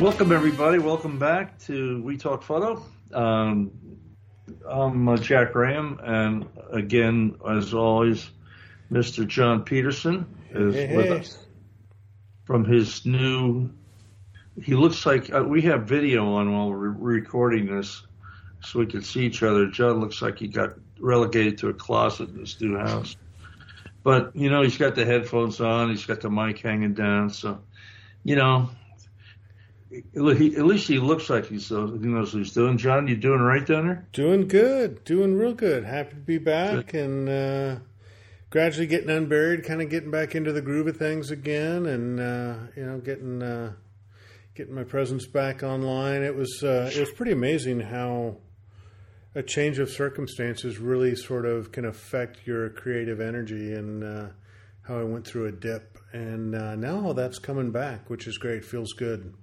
Welcome, everybody. Welcome back to We Talk Photo. Um, I'm uh, Jack Graham, and again, as always, Mr. John Peterson is Hey, with hey. us from his new. He looks like uh, we have video on while we're recording this, so we can see each other. John looks like he got relegated to a closet in his new house, but you know he's got the headphones on, he's got the mic hanging down, so you know he, at least he looks like he's uh, he knows what he's doing. John, you doing right down there? Doing good, doing real good. Happy to be back and uh, gradually getting unburied, kind of getting back into the groove of things again, and uh, you know, getting uh, getting my presence back online. It was uh, it was pretty amazing how a change of circumstances really sort of can affect your creative energy, and uh, how I went through a dip, and uh, now all that's coming back, which is great. Feels good.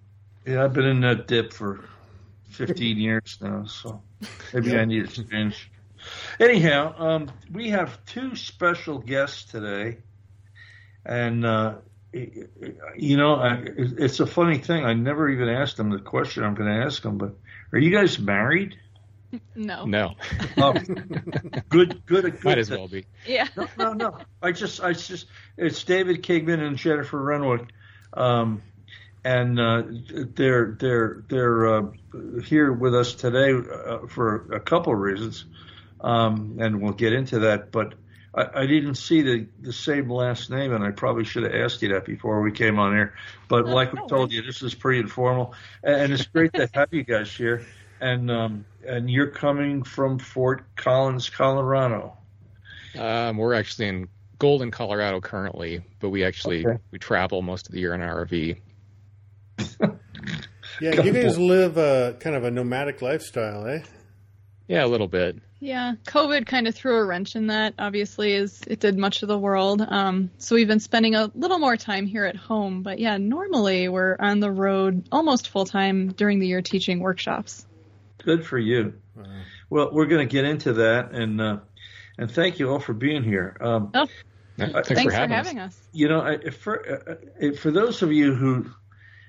Yeah, I've been in that dip for 15 years now, so maybe I need a change. Anyhow, um, we have two special guests today, and uh, you know, I, it's a funny thing. I never even asked them the question I'm going to ask them, but are you guys married? No. No, Oh, good, good, good. might as well be. Yeah. No, no, no. I just, I just, it's David Kingham and Jennifer Renwick, um, and uh, they're they're they're uh, here with us today uh, for a couple of reasons, um, and we'll get into that. But I, I didn't see the the same last name, and I probably should have asked you that before we came on here. But No, like we no told you, this is pretty informal, and, and it's great to have you guys here. And um, and you're coming from Fort Collins, Colorado. Um, we're actually in Golden, Colorado currently, but we actually Okay. we travel most of the year in an RV. Yeah, you guys live a kind of a nomadic lifestyle, eh? Yeah, a little bit. Yeah. COVID kind of threw a wrench in that, obviously, as it did much of the world. Um, so we've been spending a little more time here at home. But yeah, normally we're on the road almost full time during the year teaching workshops. Good for you. Well, we're going to get into that, and uh, and thank you all for being here. Um, Oh, Yeah, Uh, thanks, thanks for for having, having us. us. you know, I, for uh, for those of you who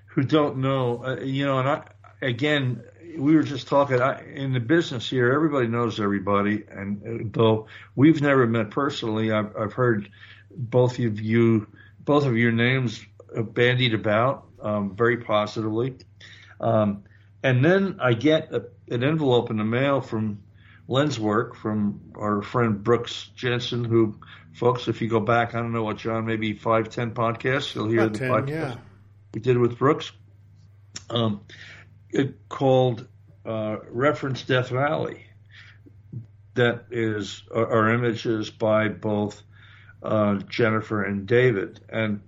who don't know, uh, you know, and I again, we were just talking I, in the business here. Everybody knows everybody, and uh, though we've never met personally, I've, I've heard both of you, both of your names uh, bandied about um, very positively. Um, and then I get a, an envelope in the mail from Lenswork from our friend Brooks Jensen, who, folks, if you go back, I don't know what, John, maybe five, ten podcasts, you'll hear About the 10, podcast yeah. We did with Brooks. Um, called uh, Reference Death Valley. That is are, are images by both uh, Jennifer and David, and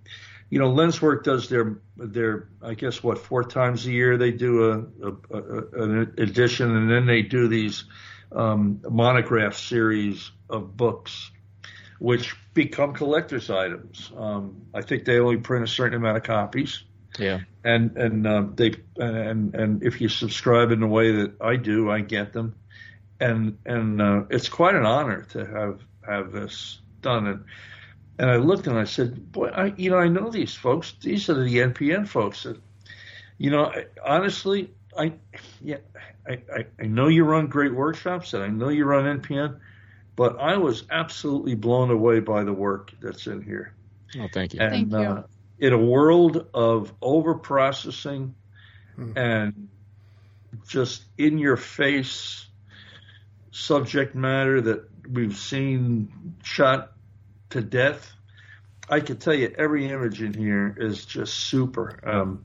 you know Lenswork does their their I guess what four times a year they do a, a, a an edition, and then they do these um, monograph series of books, which become collector's items. Um, I think they only print a certain amount of copies Yeah, and and um, they and and if you subscribe in the way that I do, I get them, and and uh, it's quite an honor to have have this done. And and I looked and I said, boy, I you know I know these folks. These are the NPN folks. That, you know, I, honestly, I yeah, I, I I know you run great workshops and I know you run NPN, but I was absolutely blown away by the work that's in here. oh, thank you. And Thank you. Uh, in a world of over processing Hmm. and just in your face subject matter that we've seen shot to death, I can tell you every image in here is just super. Um,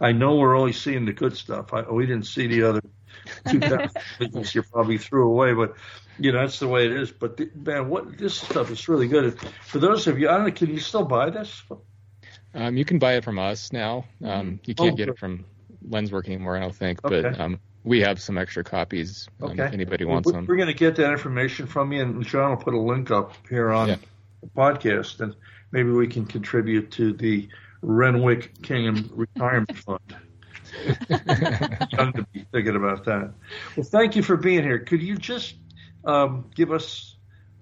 I know we're only seeing the good stuff. I, we didn't see the other two things you probably threw away, but you know that's the way it is. But the, man, what this stuff is really good. For those of you, I don't know, can you still buy this? Um, you can buy it from us now. Um, you can't Oh, get good. it from Lenswork anymore, I don't think. Okay. But um, we have some extra copies um, Okay. if anybody Well, wants we're, them. We're going to get that information from you, and John will put a link up here on Yeah. the podcast, and maybe we can contribute to the Renwick Kingham Retirement Fund. Young to be thinking about that. Well, thank you for being here. Could you just um, give us,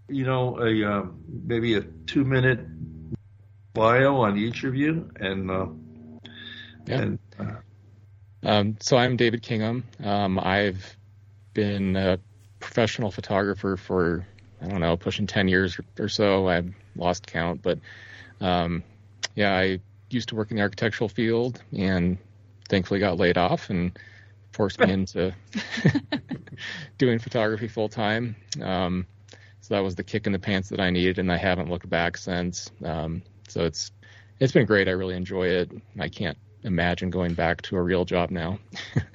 you know, a um, maybe a two minute bio on each of you, and uh, Yeah. and uh, Um, so I'm David Kingham. Um, I've been a professional photographer for I don't know, pushing 10 years or so. I've lost count, but um, yeah, I used to work in the architectural field and thankfully got laid off and forced me into doing photography full time. Um, so that was the kick in the pants that I needed, and I haven't looked back since. Um, so it's it's been great. I really enjoy it. I can't imagine going back to a real job now. yeah.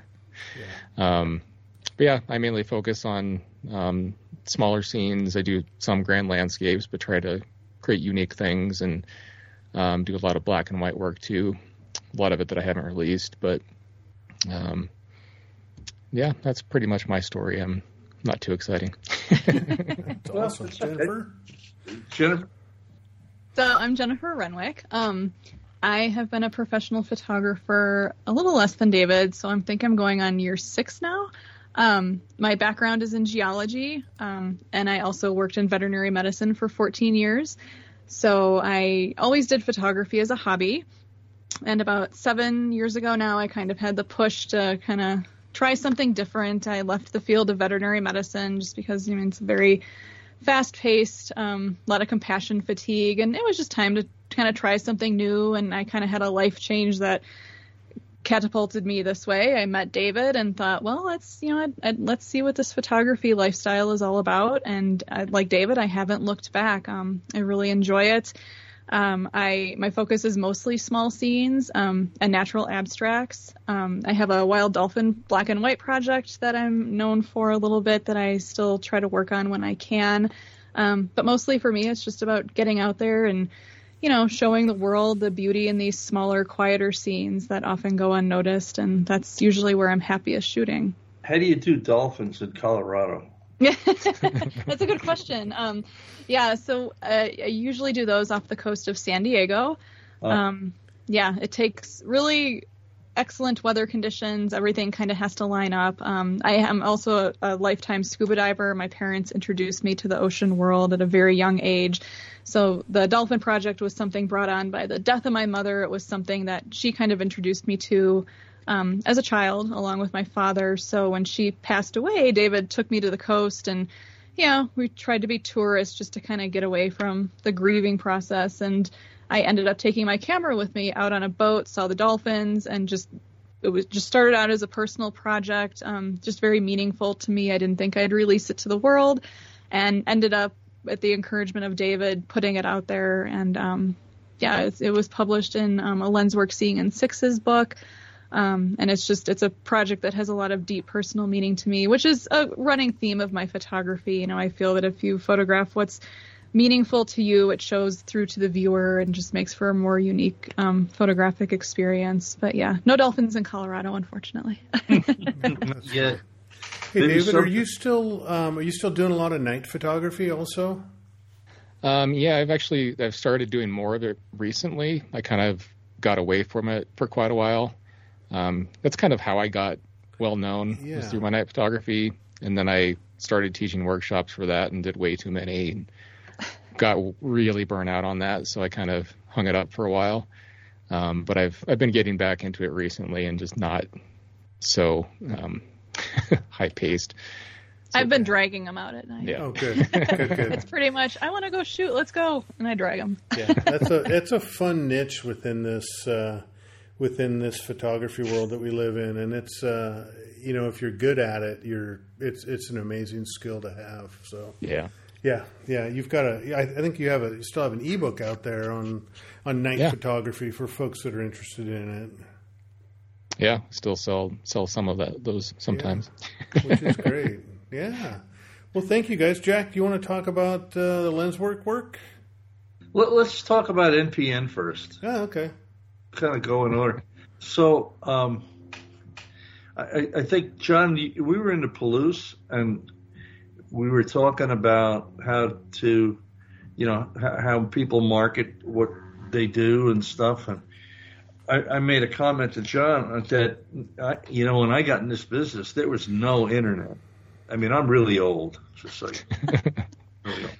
Um, but yeah, I mainly focus on um, smaller scenes. I do some grand landscapes, but try to create unique things and um, do a lot of black and white work too. A lot of it that I haven't released, but um, yeah, that's pretty much my story. I'm not too exciting. that's awesome, Jennifer. Jennifer. So I'm Jennifer Renwick. Um, I have been a professional photographer a little less than David, so I think I'm going on year six now. Um, my background is in geology, um, and I also worked in veterinary medicine for 14 years. So I always did photography as a hobby. And about seven years ago now, I kind of had the push to kind of try something different. I left the field of veterinary medicine just because you know, it's very fast paced, um, a lot of compassion fatigue, and it was just time to kind of try something new. And I kind of had a life change that catapulted me this way. I met David and thought, well, let's you know, I'd, I'd, let's see what this photography lifestyle is all about. And I, like David, I haven't looked back. Um, I really enjoy it. Um, I my focus is mostly small scenes um, and natural abstracts. Um, I have a wild dolphin black and white project that I'm known for a little bit that I still try to work on when I can. Um, but mostly for me, it's just about getting out there and you know, showing the world the beauty in these smaller, quieter scenes that often go unnoticed, and that's usually where I'm happiest shooting. How do you do dolphins in Colorado? that's a good question. Um, yeah, so uh, I usually do those off the coast of San Diego. Uh, um, yeah, it takes really excellent weather conditions. Everything kind of has to line up. Um, I am also a, a, lifetime scuba diver. My parents introduced me to the ocean world at a very young age. So the Dolphin Project was something brought on by the death of my mother. It was something that she kind of introduced me to um, as a child, along with my father. So when she passed away, David took me to the coast and yeah, we tried to be tourists just to kind of get away from the grieving process and I ended up taking my camera with me out on a boat, saw the dolphins, and just it was just started out as a personal project, um, just very meaningful to me. I didn't think I'd release it to the world, and ended up at the encouragement of David putting it out there. And um, yeah, it, it, was published in um, a Lenswork Seeing in Sixes book. Um, and it's just it's a project that has a lot of deep personal meaning to me, which is a running theme of my photography. You know, I feel that if you photograph what's meaningful to you. It shows through to the viewer and just makes for a more unique um, photographic experience. But yeah, no dolphins in Colorado, unfortunately. yeah. Hey David, are you still um, are you still doing a lot of night photography also? Um, yeah, I've actually I've started doing more of it recently. I kind of got away from it for quite a while. Um, that's kind of how I got well known yeah. was through my night photography, and then I started teaching workshops for that and did way too many and got really burnt out on that, so I kind of hung it up for a while. Um, but I've I've been getting back into it recently and just not so um, high paced. So, I've been dragging them out at night. Yeah. Oh, good. good, good. it's pretty much I want to go shoot. Let's go, and I drag them. yeah, that's a it's a fun niche within this uh, within this photography world that we live in, and it's uh, you know if you're good at it, you're it's it's an amazing skill to have. So yeah, yeah, yeah. You've got a. I think you have a. You still have an ebook out there on on night yeah. photography for folks that are interested in it. Yeah, still sell sell some of that those sometimes. Yeah, which is great. yeah. Well, thank you guys. Jack, do you want to talk about uh, the Lenswork work? Let, us talk about NPN first. Oh, okay. Kind of go in order. So, um, I, I think John, we were in the Palouse, and we were talking about how to, you know, how, people market what they do and stuff. And I, I made a comment to John that, I, you know, when I got in this business, there was no internet. I mean, I'm really old, just like. really old.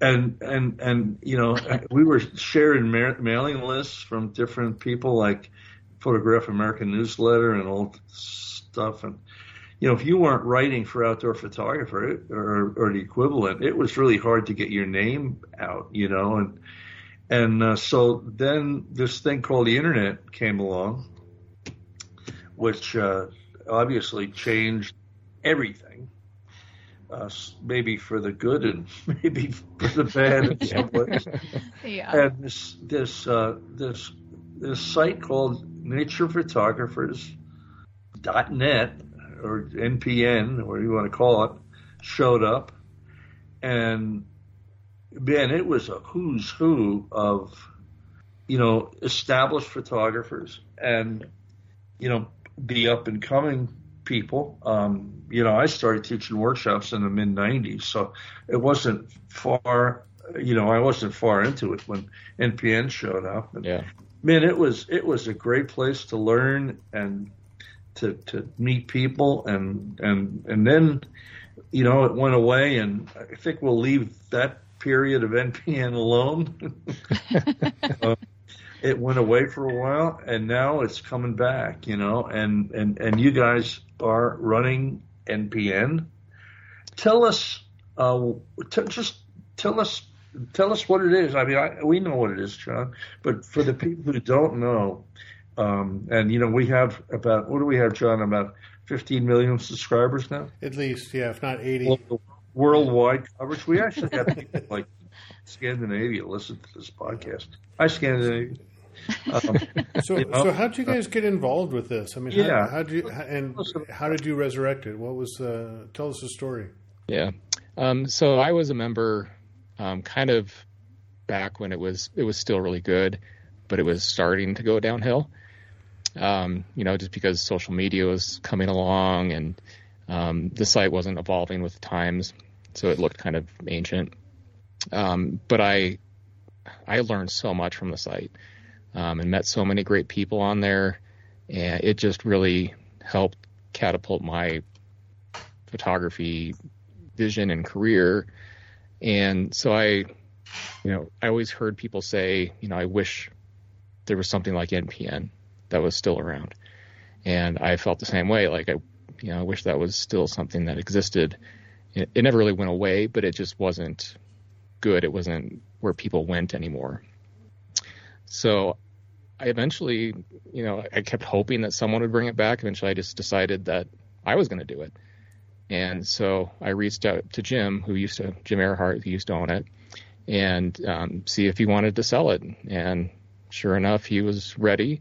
And and and you know, we were sharing ma- mailing lists from different people like Photograph American newsletter and old stuff. And, you know, if you weren't writing for Outdoor Photographer or, or the equivalent, it was really hard to get your name out, you know, and, and uh, so then this thing called the internet came along, which uh, obviously changed everything. Uh, maybe for the good and maybe for the bad in some ways. Yeah. And this this uh, this this site called NaturePhotographers.net or NPN, or you want to call it, showed up, and man, it was a who's who of you know established photographers and you know the up and coming people. Um, you know, I started teaching workshops in the mid '90s, so it wasn't far. You know, I wasn't far into it when NPN showed up. And, Yeah. man, it was it was a great place to learn and to to meet people and and and then you know it went away and I think we'll leave that period of NPN alone. Uh, it went away for a while and now it's coming back, you know, and and and you guys are running NPN. Tell us uh t- just tell us tell us what it is. I mean, I, we know what it is, John, but for the people who don't know, um, and you know, we have about what do we have, John? About 15 million subscribers now, At least, yeah, if not 80. Well, worldwide coverage. We actually have people like Scandinavia listen to this podcast. Hi, Scandinavia. Um, So, you know? so how did you guys get involved with this? I mean, Yeah. how, how did you and how did you resurrect it? What was uh, tell us the story? Yeah. Um, so I was a member, um, kind of back when it was it was still really good, but it was starting to go downhill. Um, you know, just because social media was coming along and um, the site wasn't evolving with the times, so it looked kind of ancient. Um, but I I learned so much from the site um, and met so many great people on there, and it just really helped catapult my photography vision and career. And so I, you know, I always heard people say, you know, I wish there was something like NPN that was still around. And I felt the same way. Like I, you know, I wish that was still something that existed. It, it never really went away, but it just wasn't good. It wasn't where people went anymore. So I eventually, you know, I kept hoping that someone would bring it back. Eventually I just decided that I was going to do it. And so I reached out to Jim, who used to Jim Earhart, who used to own it, and um, see if he wanted to sell it. And sure enough, he was ready.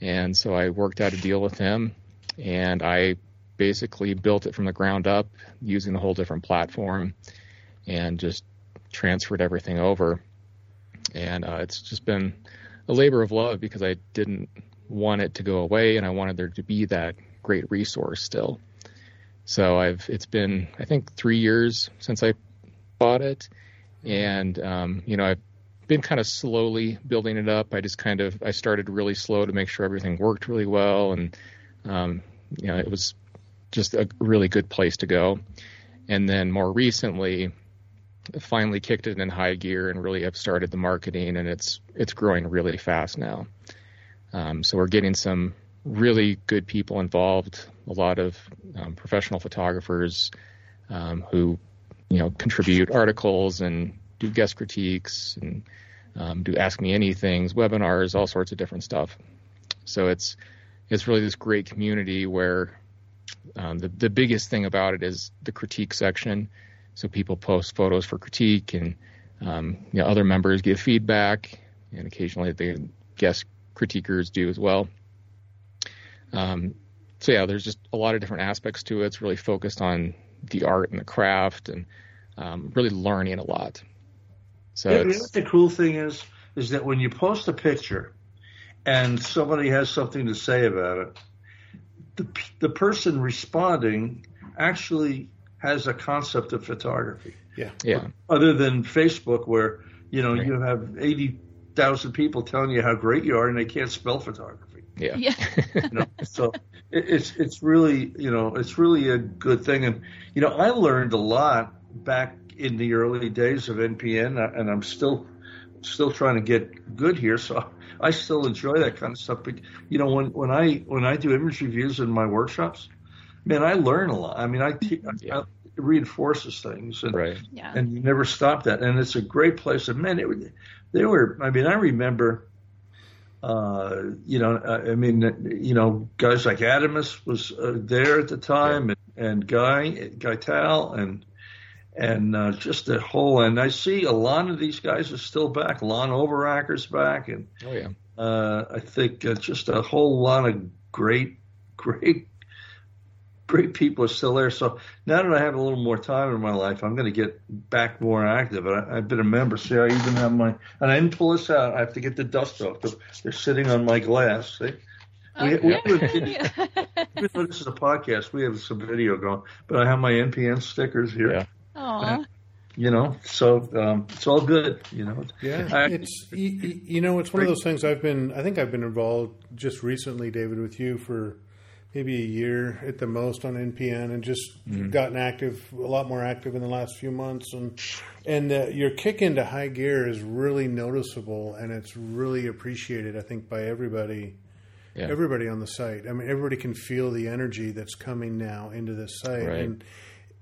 And so I worked out a deal with him, and I basically built it from the ground up using a whole different platform, and just transferred everything over. And uh, it's just been a labor of love because I didn't want it to go away, and I wanted there to be that great resource still. So I've it's been I think three years since I bought it, and um, you know I've been kind of slowly building it up. I just kind of I started really slow to make sure everything worked really well, and um, you know it was just a really good place to go. And then more recently, finally kicked it in high gear and really have started the marketing, and it's it's growing really fast now. Um, so we're getting some really good people involved, a lot of um, professional photographers um, who, you know, contribute articles and do guest critiques and um, do ask me anything, webinars, all sorts of different stuff. So it's it's really this great community where um, the the biggest thing about it is the critique section. So people post photos for critique, and um, you know other members give feedback, and occasionally the guest critiquers do as well. Um, so yeah, there's just a lot of different aspects to it. It's really focused on the art and the craft, and um, really learning a lot. So Yeah, you know it's, what the cool thing is, is that when you post a picture and somebody has something to say about it, the the person responding actually has a concept of photography, Yeah. yeah, other than Facebook, where you know Right. you have eighty thousand people telling you how great you are and they can't spell photography. yeah, Yeah. You know, so it, it's it's really you know it's really a good thing, and you know I learned a lot back in the early days of NPN, uh, and I'm still still trying to get good here, so I still enjoy that kind of stuff. But you know, when when I when I do image reviews in my workshops, man, I learn a lot. I mean, I, te- Yeah. I it reinforces things, and Right. Yeah. and you never stop that. And it's a great place. And man, it, they were. I mean, I remember. Uh, you know, I I mean, you know, guys like Adamus was uh, there at the time, and, and Guy, Guy Tal, and and uh, just the whole. And I see a lot of these guys are still back. Lon Overacker's back, and Oh yeah. uh, I think uh, just a whole lot of great, great, great people are still there. So now that I have a little more time in my life, I'm going to get back more active. And I, I've been a member. See, I even have my, and I didn't pull this out. I have to get the dust off. They're- They're sitting on my glass. See? We- we- Okay. Even though this is a podcast, we have some video going, but I have my NPN stickers here. Yeah. Aw. You know, so um, it's all good. You know, Yeah, I- it's you, you know it's one of those things. I've been I think I've been involved just recently, David, with you for maybe a year at the most on NPN, and just gotten active a lot more active in the last few months. And and uh, your kick into high gear is really noticeable, and it's really appreciated. I think by everybody. Yeah. Everybody on the site. I mean, everybody can feel the energy that's coming now into this site, Right. and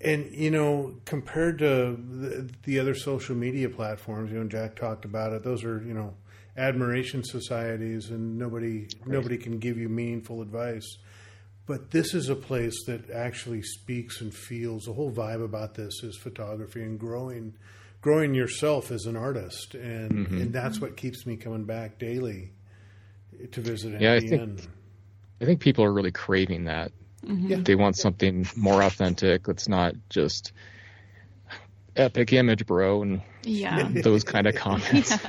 and you know, compared to the, the other social media platforms, you know, Jack talked about it. Those are you know admiration societies, and nobody nobody can give you meaningful advice. But this is a place that actually speaks and feels. The whole vibe about this is photography and growing, growing yourself as an artist, and mm-hmm. and that's what keeps me coming back daily to visit. Yeah, I NPN. think- I think people are really craving that. Yeah. They want something more authentic. That's not just epic image, bro, and Yeah. those kind of comments.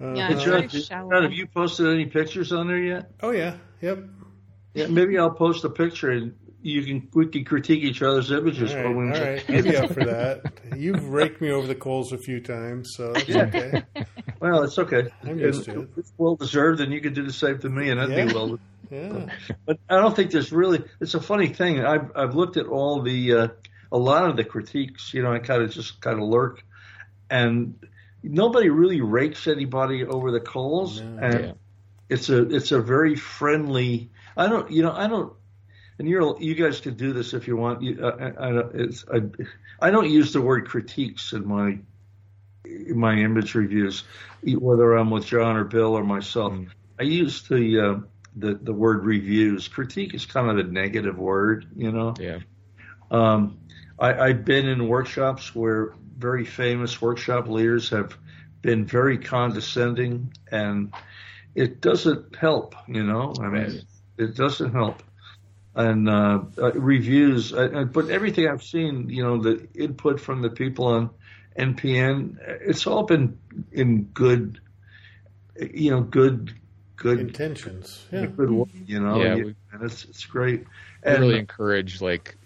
Yeah, Hey, it's John, very shallow. have you posted any pictures on there yet? Oh yeah, yep. Yeah, maybe I'll post a picture and you can we can critique each other's images. All right, or all when- right. I'd be up for that. You've raked me over the coals a few times, so that's okay. Well, it's okay. I'm used to it. It's well deserved, and you can do the same to me, and that'd Yeah. be well. Yeah, But I don't think there's really. It's a funny thing. I've I've looked at all the uh, a lot of the critiques. You know, I kind of just kind of lurk, and nobody really rakes anybody over the coals, No. and Yeah. it's a it's a very friendly. I don't. You know, I don't. And you're you guys can do this if you want. You, I, I, don't- it's, I, I don't use the word critiques in my in my image reviews, whether I'm with John or Bill or myself. Mm. I use the uh, the the word reviews. Critique is kind of a negative word, you know. yeah. Um, I, I've been in workshops where very famous workshop leaders have been very condescending, and it doesn't help, you know. I mean. It doesn't help. And uh, uh, reviews, uh, uh, but everything I've seen, you know, the input from the people on NPN, it's all been in good, you know, good, good, intentions. Yeah, good, way, you know. Yeah, and we- it's it's great. And really encourage like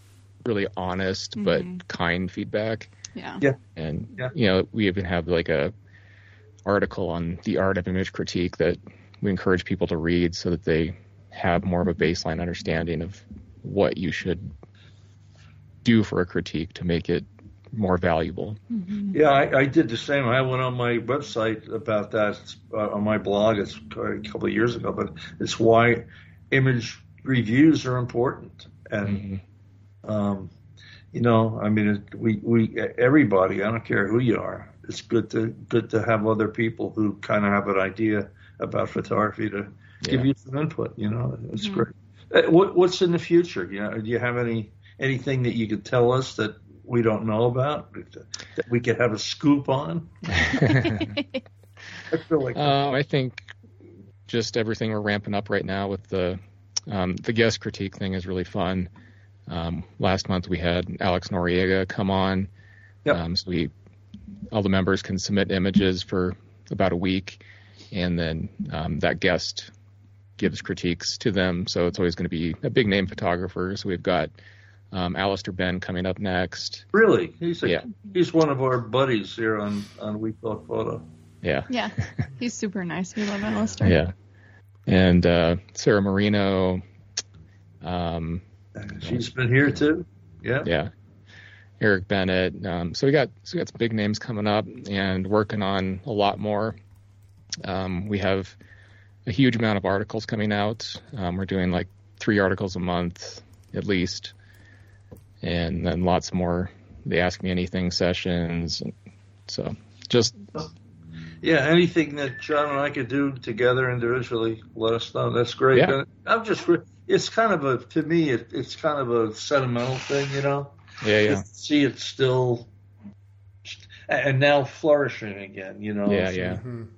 really honest but Mhm. kind feedback. Yeah. Yeah. And Yeah. you know, we even have like a article on the art of image critique that we encourage people to read so that they have more of a baseline understanding of what you should do for a critique to make it more valuable. Mhm. Yeah, I, I did the same. I went on my website about that uh, on my blog. It's a couple of years ago, but it's why image reviews are important. And Mhm. um, you know, I mean, it, we we everybody. I don't care who you are. It's good to good to have other people who kind of have an idea about photography to give you some input. You know, it's Mhm. great. Uh, What, what's in the future? You know, do you have any anything that you could tell us that we don't know about that we could have a scoop on? I feel like Um, I think just everything we're ramping up right now with the um, the guest critique thing is really fun. Um, last month we had Alex Noriega come on, Yep. um, so we all the members can submit images for about a week, and then um, that guest gives critiques to them. So it's always going to be a big name photographer. So we've got um, Alister Benn coming up next. really, he's a, Yeah. he's one of our buddies here on on We Talk Photo. Yeah, Yeah. He's super nice. We love Alister. yeah, and uh, Sarah Marino. Um, She's been here too. Yeah. Yeah. Eric Bennett. Um, so we got so we got some big names coming up and working on a lot more. Um, we have a huge amount of articles coming out. Um, we're doing like three articles a month at least, and then lots more. They ask me anything sessions. So just yeah, anything that John and I could do together individually, let us know. That's great. Yeah. I'm just, it's kind of a, to me, it, it's kind of a sentimental thing, you know? yeah yeah see it still, and now flourishing again, you know? yeah yeah Mhm.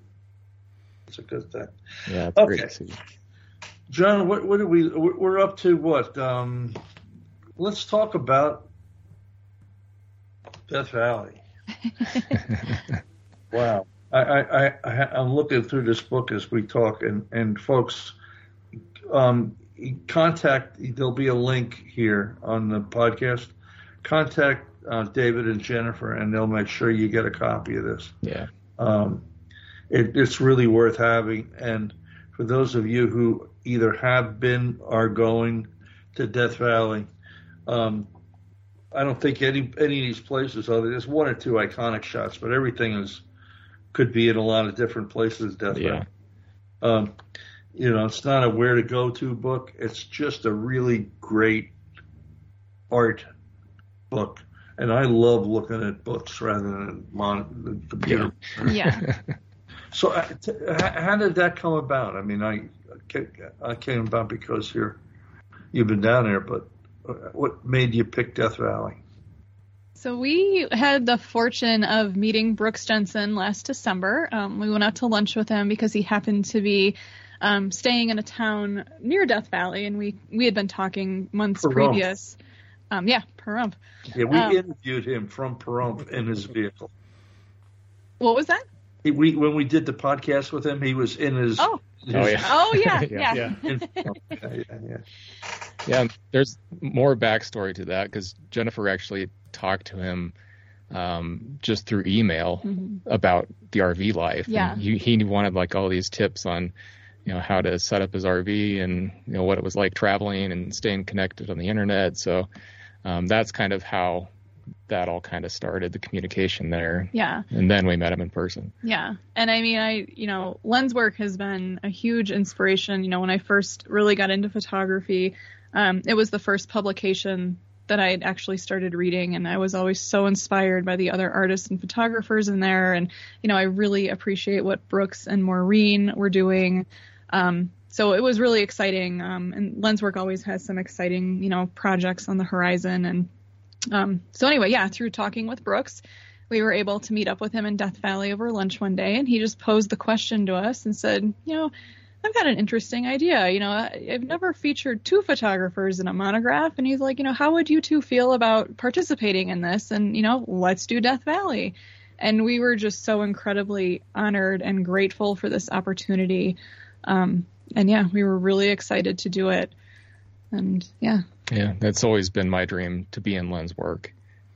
It's a good thing. yeah. It's Okay. great to see. John, what, what are we, we're we're up to what? Um, let's talk about Death Valley. Wow. I, I, I, I- I'm looking through this book as we talk, and, and folks, um, contact, there'll be a link here on the podcast. Contact uh, David and Jennifer, and they'll make sure you get a copy of this. Yeah. Um, it, it's really worth having. And for those of you who either have been or are going to Death Valley, um, I don't think any any of these places are. There's one or two iconic shots, but everything is could be in a lot of different places. Death Yeah. Valley. Um, you know, it's not a where to go to book. It's just a really great art book. And I love looking at books rather than mon- the computer. Yeah. So, uh, t- how did that come about? I mean, I I came about because you're you've been down there, but uh, what made you pick Death Valley? So we had the fortune of meeting Brooks Jensen last December. Um, we went out to lunch with him because he happened to be um, staying in a town near Death Valley, and we we had been talking months Pahrump. previous. Um, yeah, Pahrump. Yeah, we Um, interviewed him from Pahrump in his vehicle. What was that? He, we when we did the podcast with him, he was in his. Oh. his- Oh, yeah. Oh yeah, Yeah. yeah. Yeah. yeah, yeah, yeah. Yeah, there's more backstory to that because Jennifer actually talked to him um, just through email Mhm. about the RV life. And Yeah. he, he wanted like all these tips on, you know, how to set up his RV and you know what it was like traveling and staying connected on the internet. So um, that's kind of how that all kind of started, the communication there. Yeah. And then we met him in person. Yeah. And I mean, I, you know, Lenswork has been a huge inspiration. You know, when I first really got into photography, um, it was the first publication that I had actually started reading. And I was always so inspired by the other artists and photographers in there. And, you know, I really appreciate what Brooks and Maureen were doing. Um, so it was really exciting. Um, and Lenswork always has some exciting, you know, projects on the horizon. And um, so anyway, yeah, through talking with Brooks, we were able to meet up with him in Death Valley over lunch one day, and he just posed the question to us and said, you know, I've got an interesting idea. You know, I've never featured two photographers in a monograph, and he's like, you know, how would you two feel about participating in this? And you know, let's do Death Valley. And we were just so incredibly honored and grateful for this opportunity. Um, and yeah, we were really excited to do it. And yeah, Yeah, that's always been my dream to be in Lenswork.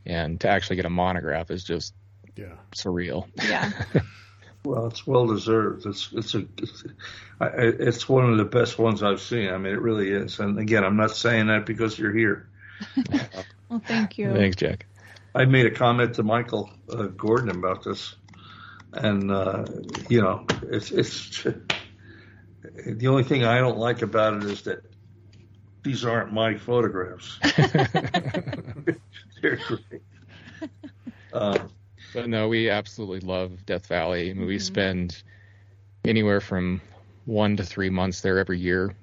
And to actually get a monograph is just Yeah. surreal. yeah, Well, it's well deserved. It's it's a it's, I- I- it's one of the best ones I've seen. I mean, it really is. And again, I'm not saying that because you're here. well, thank you. Thanks, Jack. I made a comment to Michael uh, Gordon about this, and uh, you know, it's it's the only thing I don't like about it is that these aren't my photographs. They're great. Uh, But no, we absolutely love Death Valley. I mean, we Mhm. spend anywhere from one to three months there every year.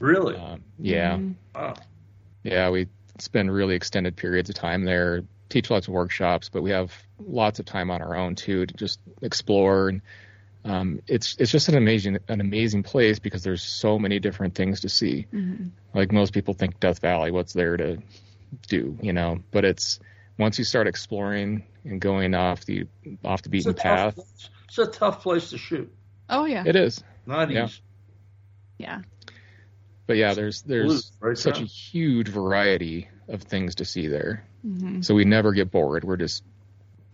really? Um, yeah, Mhm. Wow. yeah, we spend really extended periods of time there. Teach lots of workshops, but we have lots of time on our own too to just explore. And um, it's it's just an amazing an amazing place because there's so many different things to see. Mhm. Like most people think Death Valley, what's there to do, you know? But it's once you start exploring and going off the off the beaten tough path, place. It's a tough place to shoot. Oh yeah, it is. Not Yeah. easy. yeah. But yeah, there's there's Blues, right, such John? a huge variety of things to see there. hmm So we never get bored. We're just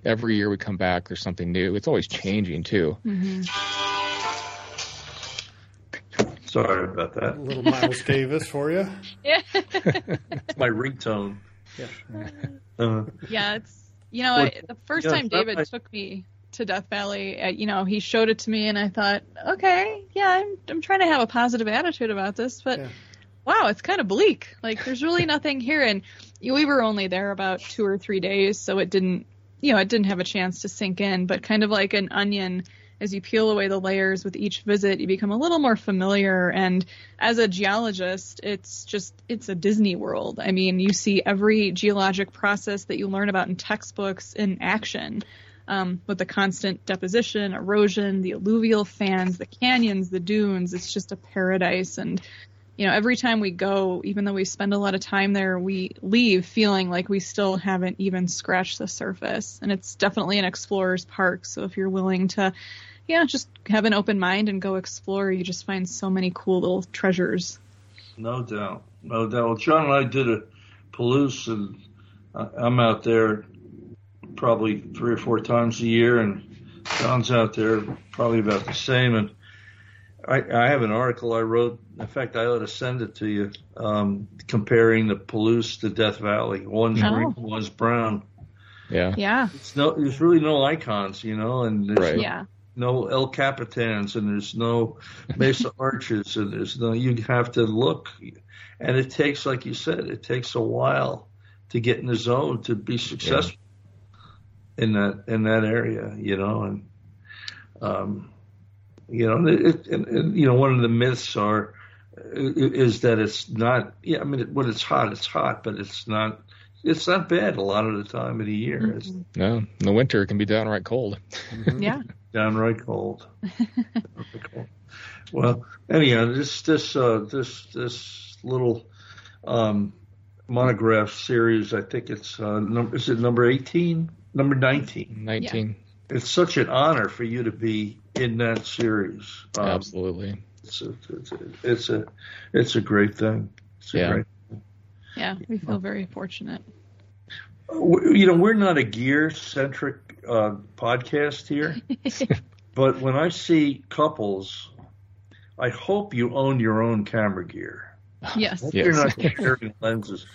every year we come back, there's something new. It's always changing too. hmm Sorry about A that. little Miles Davis for you. Yeah. It's my ringtone. Yeah. Uh, Yeah, it's you know Well, I, the first yeah, time David might- took me to Death Valley, uh, you know, he showed it to me, and I thought, okay, yeah, I'm I'm trying to have a positive attitude about this, but Yeah. wow, it's kind of bleak. Like there's really nothing here, and we were only there about two or three days, so it didn't, you know, it didn't have a chance to sink in. But kind of like an onion, as you peel away the layers with each visit, you become a little more familiar. And as a geologist, it's just it's a Disney World. I mean, you see every geologic process that you learn about in textbooks in action. Um, with the constant deposition, erosion, the alluvial fans, the canyons, the dunes, it's just a paradise. And you know, every time we go, even though we spend a lot of time there, we leave feeling like we still haven't even scratched the surface. And it's definitely an explorer's park. So if you're willing to, yeah, just have an open mind and go explore, you just find so many cool little treasures. no doubt, no doubt. Well, John and I did a Palouse, and I'm out there probably three or four times a year, and John's out there probably about the same. And I, I have an article I wrote. In fact, I ought to send it to you, um, comparing the Palouse to Death Valley. One's Oh. green, one's brown. Yeah. Yeah. It's no, there's really no icons, you know, and there's Right. no, Yeah. no El Capitans and there's no Mesa Arches and there's no, you have to look. And it takes, like you said, it takes a while to get in the zone to be successful in that, in that area, you know, and, um, you know, it, and, and, you know, one of the myths are, is that it's not, yeah, I mean, it, when it's hot, it's hot, but it's not, it's not bad a lot of the time of the year. It's No, in the winter it can be downright cold. Yeah. downright cold. Downright cold. Well, anyhow, this this uh, this this little um, monograph series, I think it's uh, num- is it number eighteen, number nineteen. 19. It's such an honor for you to be in that series. Um, Absolutely. It's a, it's a it's a it's a great thing. It's a Yeah. great. Yeah. We feel very fortunate. You know, we're not a gear centric uh, podcast here. But when I see couples, I hope you own your own camera gear. Yes. Yes. You're not sharing lenses.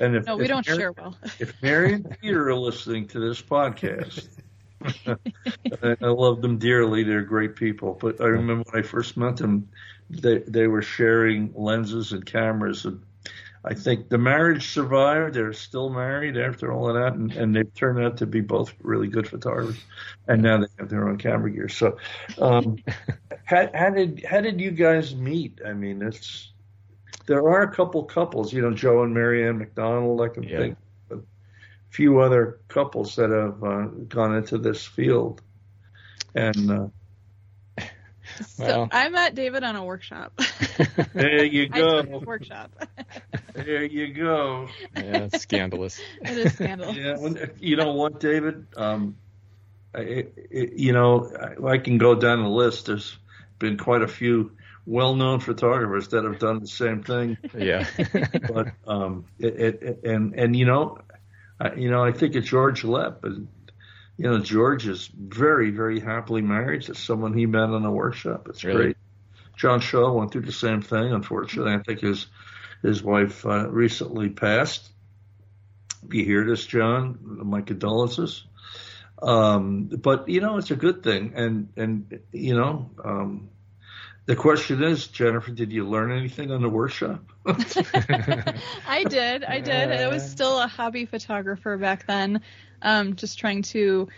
And if, No, we if don't Mary, share well. If Mary and Peter are listening to this podcast, I, I love them dearly. They're great people. But I remember when I first met them, they they were sharing lenses and cameras. And I think the marriage survived. They're still married after all of that, and, and they've turned out to be both really good photographers. And now they have their own camera gear. So, um, how, how did how did you guys meet? I mean, it's there are a couple couples, you know, Joe and Mary Ann McDonald. I can Yeah. think few other couples that have uh, gone into this field, and uh, So Well. I met David on a workshop. there you go, workshop. there you go. Yeah, it's scandalous. it is scandalous. Yeah, when, you know what, David? Um, it, it, you know, I, I can go down the list. There's been quite a few well-known photographers that have done the same thing. Yeah. but um, it, it, it- and and you know, I, you know, I think of George Lepp, and you know, George is very very happily married to someone he met on a workshop. It's Really? great. John Shaw went through the same thing. Unfortunately, I think his his wife uh, recently passed. If you hear this, John, my condolences. Um, but you know, it's a good thing, and and you know, um, the question is, Jennifer, did you learn anything on the workshop? I did. I did. I was still a hobby photographer back then, um, just trying to,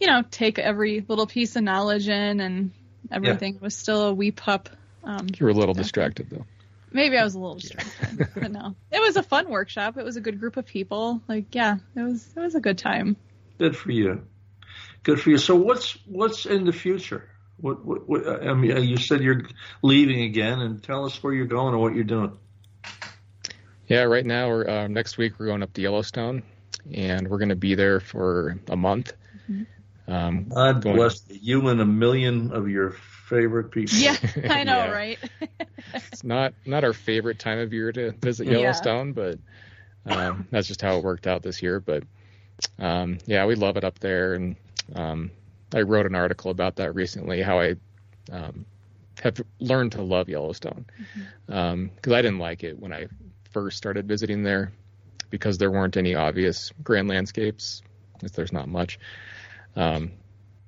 you know, take every little piece of knowledge in, and everything was still a wee pup. Um, You were a little distracted though. maybe I was a little distracted, but no, it was a fun workshop. It was a good group of people. Like, yeah, it was. It was a good time. Good for you. Good for you. So what's what's in the future? What, what, what I mean, you said you're leaving again, and tell us where you're going and what you're doing. Yeah, right now we're uh, next week we're going up to Yellowstone, and we're going to be there for a month. Um, God Going- bless you and a million of your favorite people. Yeah, I know, Yeah. right? it's not not our favorite time of year to visit Yeah. Yellowstone, but um, that's just how it worked out this year. But um, yeah, we love it up there, and um, I wrote an article about that recently. How I um, have learned to love Yellowstone because I didn't like it when I first started visiting there. because there weren't any obvious grand landscapes. Because there's not much. Um,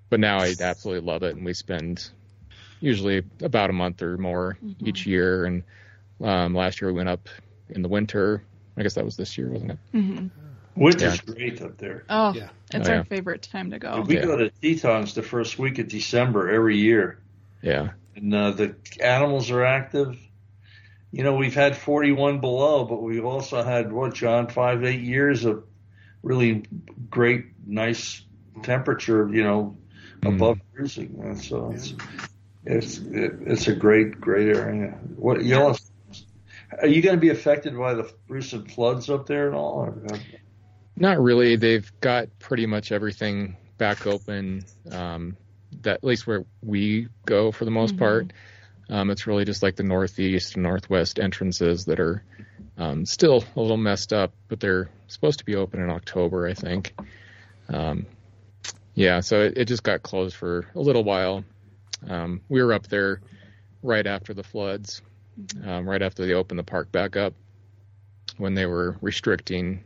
but now I absolutely love it, and we spend usually about a month or more mm-hmm. each year. And um, last year we went up in the winter. I guess that was this year, wasn't it? Mm-hmm. Winter's yeah. great up there. Oh, yeah. It's oh, our favorite time to go. We go to Tetons the first week of December every year. Yeah. And uh, the animals are active. You know, we've had 41 below, but we've also had, what, John, five, eight years of really great, nice temperature, you know, mm. above freezing. And so it's, it's, it, it's a great, great area. What, Yellowstone? Are you going to be affected by the recent floods up there at all? Or? Not really. They've got pretty much everything back open. Um, that at least where we go for the most mm-hmm. part. Um, it's really just like the northeast and northwest entrances that are um, still a little messed up, but they're supposed to be open in October, I think. Um, yeah, so it, it, just got closed for a little while. Um, we were up there right after the floods, um, right after they opened the park back up, when they were restricting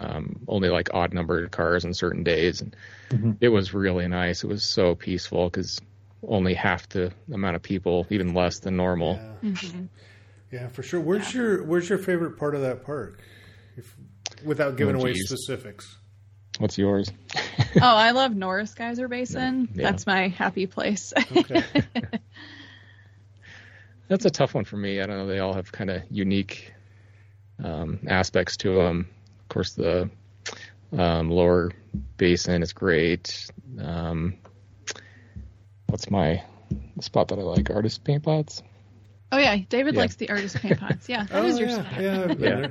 um, only like odd numbered cars on certain days, and mm-hmm. it was really nice. It was so peaceful because only half the amount of people, even less than normal. Yeah, mm-hmm. yeah for sure. Where's yeah. your Where's your favorite part of that park? If, without giving oh, away specifics. What's yours? oh, I love Norris Geyser Basin. Yeah. That's my happy place. okay. That's a tough one for me. I don't know. They all have kind of unique um, aspects to them. Of course, the um, lower basin is great. Um, what's my spot that I like? Artist paint pots. Oh yeah, David yeah. likes the artist paint pots. Yeah, that oh, is your yeah, spot. Yeah, yeah.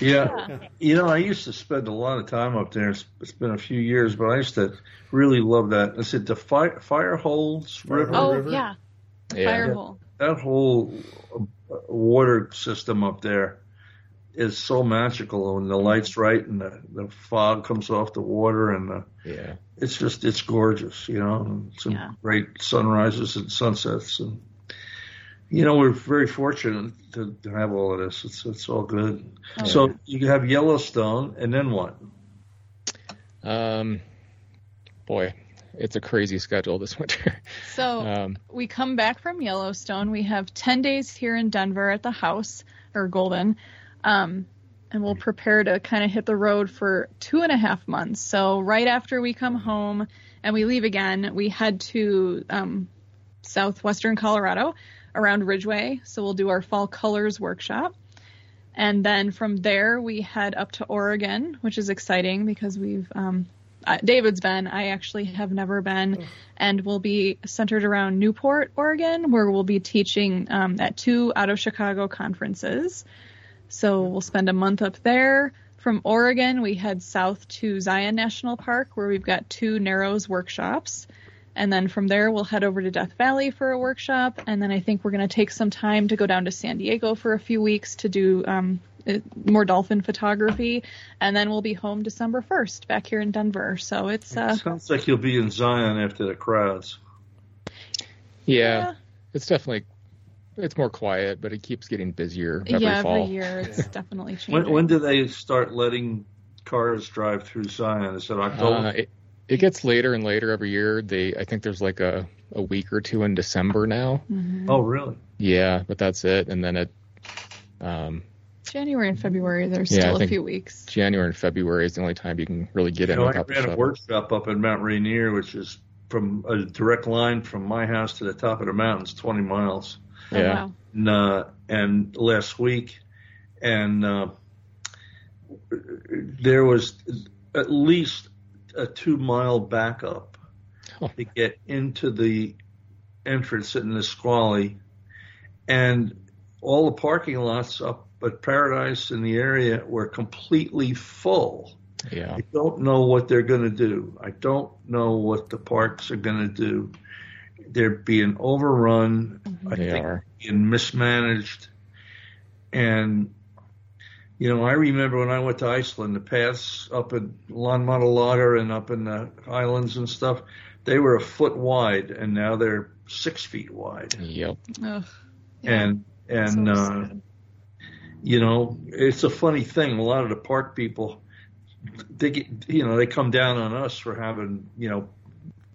yeah. yeah. You know, I used to spend a lot of time up there. It's, it's been a few years, but I used to really love that. Is it the fire, fire holes river? Oh river? yeah, Firehole. That whole uh, water system up there is so magical when the light's right and the, the fog comes off the water and the, yeah, it's just it's gorgeous, you know. Some yeah. great sunrises and sunsets and you know we're very fortunate to, to have all of this. It's it's all good. Oh, so yeah. you have Yellowstone and then what? Um, boy, it's a crazy schedule this winter. So um, we come back from Yellowstone. We have ten days here in Denver at the house or Golden. Um, and we'll prepare to kind of hit the road for two and a half months. So right after we come home and we leave again, we head to um, southwestern Colorado around Ridgway. So we'll do our fall colors workshop. And then from there, we head up to Oregon, which is exciting because we've, um, uh, David's been, I actually have never been, and we'll be centered around Newport, Oregon, where we'll be teaching um, at two out of Chicago conferences. So we'll spend a month up there. From Oregon, we head south to Zion National Park, where we've got two Narrows workshops. And then from there, we'll head over to Death Valley for a workshop. And then I think we're going to take some time to go down to San Diego for a few weeks to do um, more dolphin photography. And then we'll be home December 1st back here in Denver. So it's. Uh, it sounds like you'll be in Zion after the crowds. Yeah, yeah. it's definitely it's more quiet, but it keeps getting busier every fall. yeah, fall. every year it's definitely changing. When, when, do they start letting cars drive through Zion? Is it October? Uh, it, it, gets later and later every year. They, I think there's like a, a week or two in December now. Mm-hmm. Oh, really? Yeah, but that's it. And then it. Um, January and February, there's yeah, still a few weeks. January and February is the only time you can really get you in. Know, I ran a workshop up in Mount Rainier, which is from a direct line from my house to the top of the mountains, 20 miles. Oh, yeah. Wow. And, uh, and last week, and uh, there was at least a two mile backup oh. to get into the entrance in Nisqually, and all the parking lots up at Paradise in the area were completely full. Yeah. I don't know what they're going to do. I don't know what the parks are going to do they're being overrun. I they think are. being mismanaged. And you know, I remember when I went to Iceland, the paths up in Landmannalaugar and up in the islands and stuff, they were a foot wide, and now they're six feet wide. Yep. Ugh, yeah. And and so uh, you know, it's a funny thing. A lot of the park people, they get, you know, they come down on us for having, you know,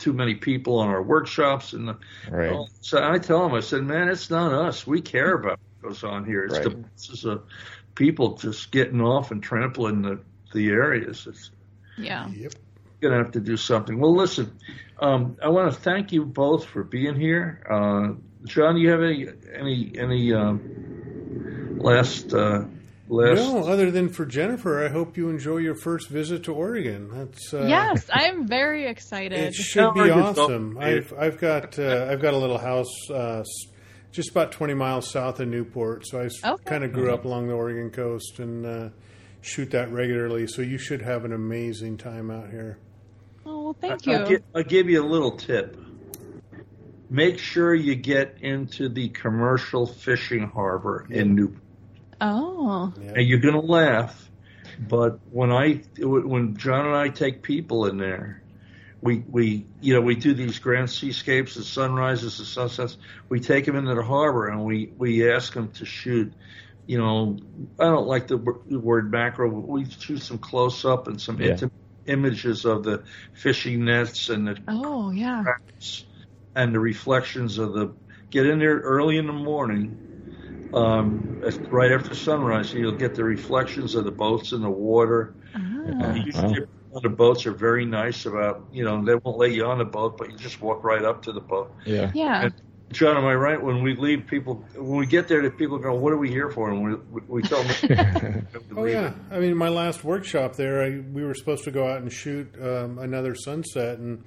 too many people on our workshops and the, Right. so I tell them, I said, man, it's not us. We care about what goes on here. It's the Right. this is a people just getting off and trampling the the areas. It's Yeah. Yep. gonna have to do something. Well, listen, um, I want to thank you both for being here. Uh, John, do you have any any any um, last uh, last? No, other than for Jennifer, I hope you enjoy your first visit to Oregon. That's uh, yes, I am very excited. It should be How are you awesome. I've I've got uh, I've got a little house uh, just about twenty miles south of Newport, so I Okay. kind of grew up along the Oregon coast and uh, shoot that regularly. So you should have an amazing time out here. oh, well, thank I'll, you. I'll give you a little tip. Make sure you get into the commercial fishing harbor in Newport. Oh, Yeah. And you're gonna laugh, but when I when John and I take people in there, we we you know we do these grand seascapes, the sunrises, the sunsets. We take them into the harbor and we we ask them to shoot. You know, I don't like the the word macro, but we shoot some close up and some Yeah. intimate images of the fishing nets and the oh, yeah. and the reflections of the get in there early in the morning um as- right after sunrise and you'll get the reflections of the boats in the water. Ah. Usually the boats are very nice about you know they won't let you on the boat but you just walk right up to the boat. Yeah. Yeah. And- john am i right? When we leave people when we get there the people go what are we here for? And we, we, we tell them Oh yeah, I mean, my last workshop there, I, we were supposed to go out and shoot um, another sunset, and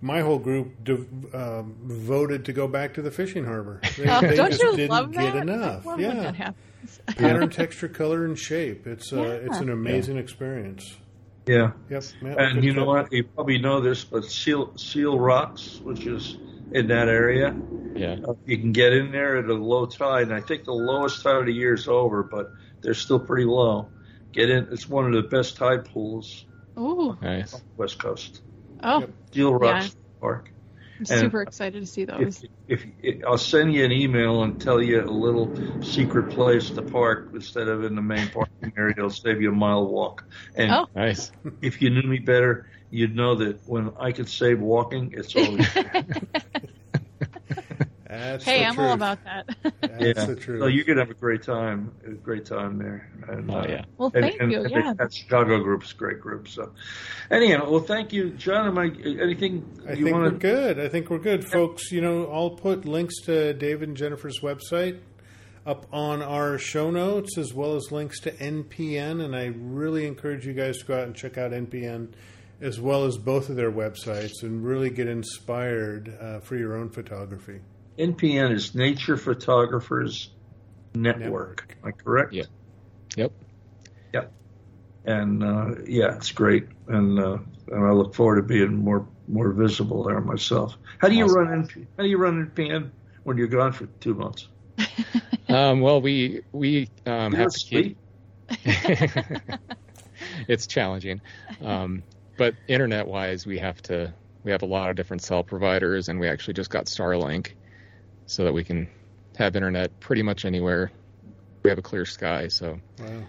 my whole group de- um, voted to go back to the fishing harbor. They, Oh, they don't just you didn't love get that? enough. I love yeah, that pattern, texture, color, and shape. It's uh, Yeah. it's an amazing experience. yeah Yep. yeah, And you know what? You probably know this, but Seal Seal Rocks, which is in that area, Yeah. uh, you can get in there at a low tide. And I think the lowest tide of the year is over, but they're still pretty low. Get in. It's one of the best tide pools Ooh. Nice. West Coast. Oh, Yep. Seal Rocks Park. I'm And- super excited to see those. If, if I'll send you an email and tell you a little secret place to park instead of in the main parking area, it'll save you a mile walk. And Oh. Nice. if you knew me better, you'd know that when I could save walking, it's always That's hey, the I'm truth. all about that. That's yeah. the truth. So you're gonna have a great time, a great time there. And, Oh, yeah. well, and- thank and- you. and Yeah. That Chicago group's a great group. So, anyhow, well, thank you, John. Am I anything I you think we're want to? good. I think we're good, folks. You know, I'll put links to David and Jennifer's website up on our show notes, as well as links to NPN. And I really encourage you guys to go out and check out NPN, as well as both of their websites, and really get inspired uh, for your own photography. NPN is Nature Photographers Network. Network. Am I correct? Yeah. Yep. Yep. And uh, yeah, it's great, and uh, and I look forward to being more more visible there myself. How do you Awesome. run NP, How do you run NPN when you're gone for two months? Um, well, we we um, have to keep. it's challenging, um, but internet-wise, we have to. We have a lot of different cell providers, and we actually just got Starlink, so that we can have internet pretty much anywhere. We have a clear sky, so Wow.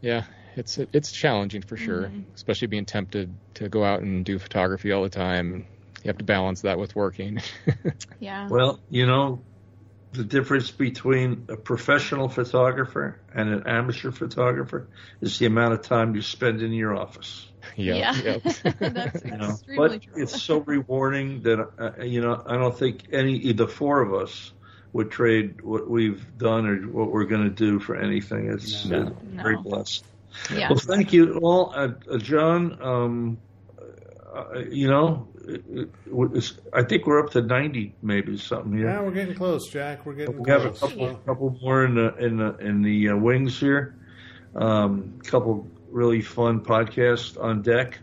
yeah, it's it's challenging for sure, Mhm. especially being tempted to go out and do photography all the time. You have to balance that with working. Yeah. Well, you know, the difference between a professional photographer and an amateur photographer is the amount of time you spend in your office. Yeah. yep. That's You know, extremely but true. it's so rewarding that uh, you know I don't think any the four of us would trade what we've done or what we're going to do for anything. It's No. uh, very No. blessed. yeah. Well, thank you all, uh, uh, John. Um, uh, you know, it, it, it's- I think we're up to ninety, maybe something here. Yeah, we're getting close, Jack. We're getting We have a couple, Well, couple more in the in the in the uh, wings here. Um, couple really fun podcasts on deck.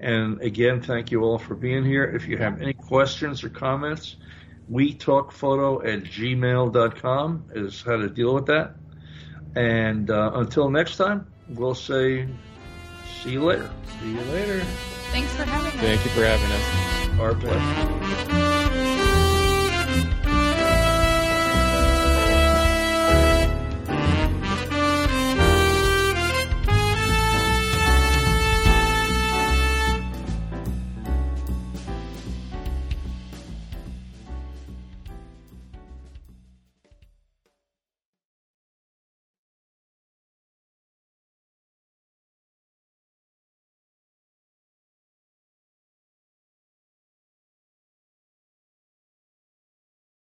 And again, thank you all for being here. If you have any questions or comments, we talk photo at gmail.com is how to deal with that. And uh, until next time, we'll say see you later. see you later. Thanks for having us. Thank you for having us. Our pleasure.